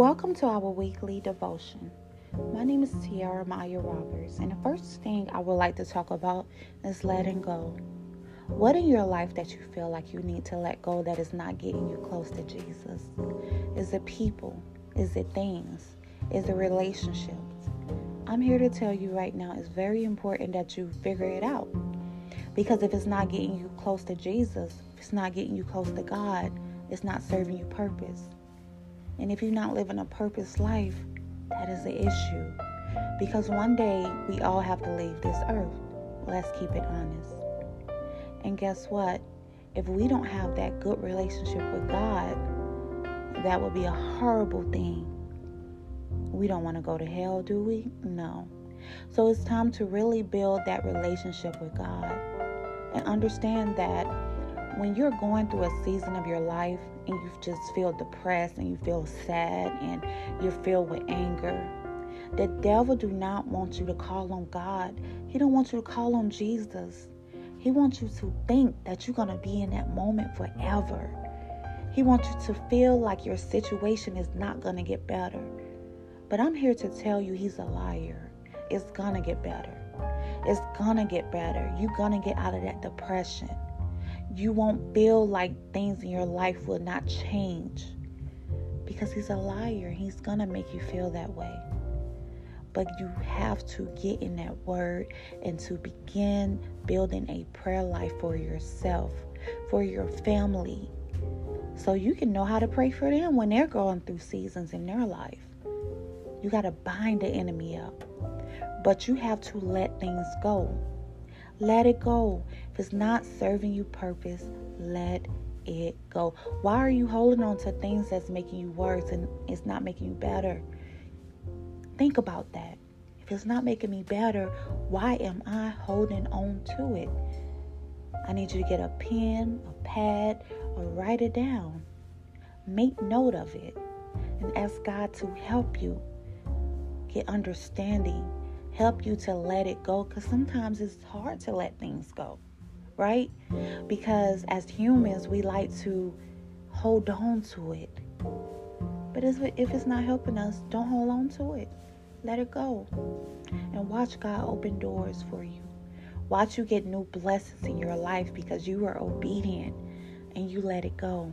Welcome to our weekly devotion. My name is Tiara Maya Roberts, and the first thing I would like to talk about is letting go. What in your life that you feel like you need to let go that is not getting you close to Jesus? Is it people? Is it things? Is it relationships? I'm here to tell you right now it's very important that you figure it out. Because if it's not getting you close to Jesus, if it's not getting you close to God, it's not serving you purpose. And if you're not living a purpose life, that is the issue. Because one day we all have to leave this earth. Let's keep it honest. And guess what? If we don't have that good relationship with God, that would be a horrible thing. We don't want to go to hell, do we? No. So it's time to really build that relationship with God and understand that when you're going through a season of your life and you just feel depressed and you feel sad and you're filled with anger, the devil do not want you to call on God. He don't want you to call on Jesus. He wants you to think that you're going to be in that moment forever. He wants you to feel like your situation is not going to get better. But I'm here to tell you he's a liar. It's going to get better. It's going to get better. You're going to get out of that depression you won't feel like things in your life will not change because he's a liar. He's going to make you feel that way. But you have to get in that word and to begin building a prayer life for yourself, for your family, so you can know how to pray for them when they're going through seasons in their life. You got to bind the enemy up, but you have to let things go. Let it go. If it's not serving you purpose, let it go. Why are you holding on to things that's making you worse and it's not making you better? Think about that. If it's not making me better, why am I holding on to it? I need you to get a pen, a pad, or write it down. Make note of it and ask God to help you get understanding help you to let it go because sometimes it's hard to let things go, right? Because as humans, we like to hold on to it. But if it's not helping us, don't hold on to it. Let it go. And watch God open doors for you. Watch you get new blessings in your life because you are obedient and you let it go.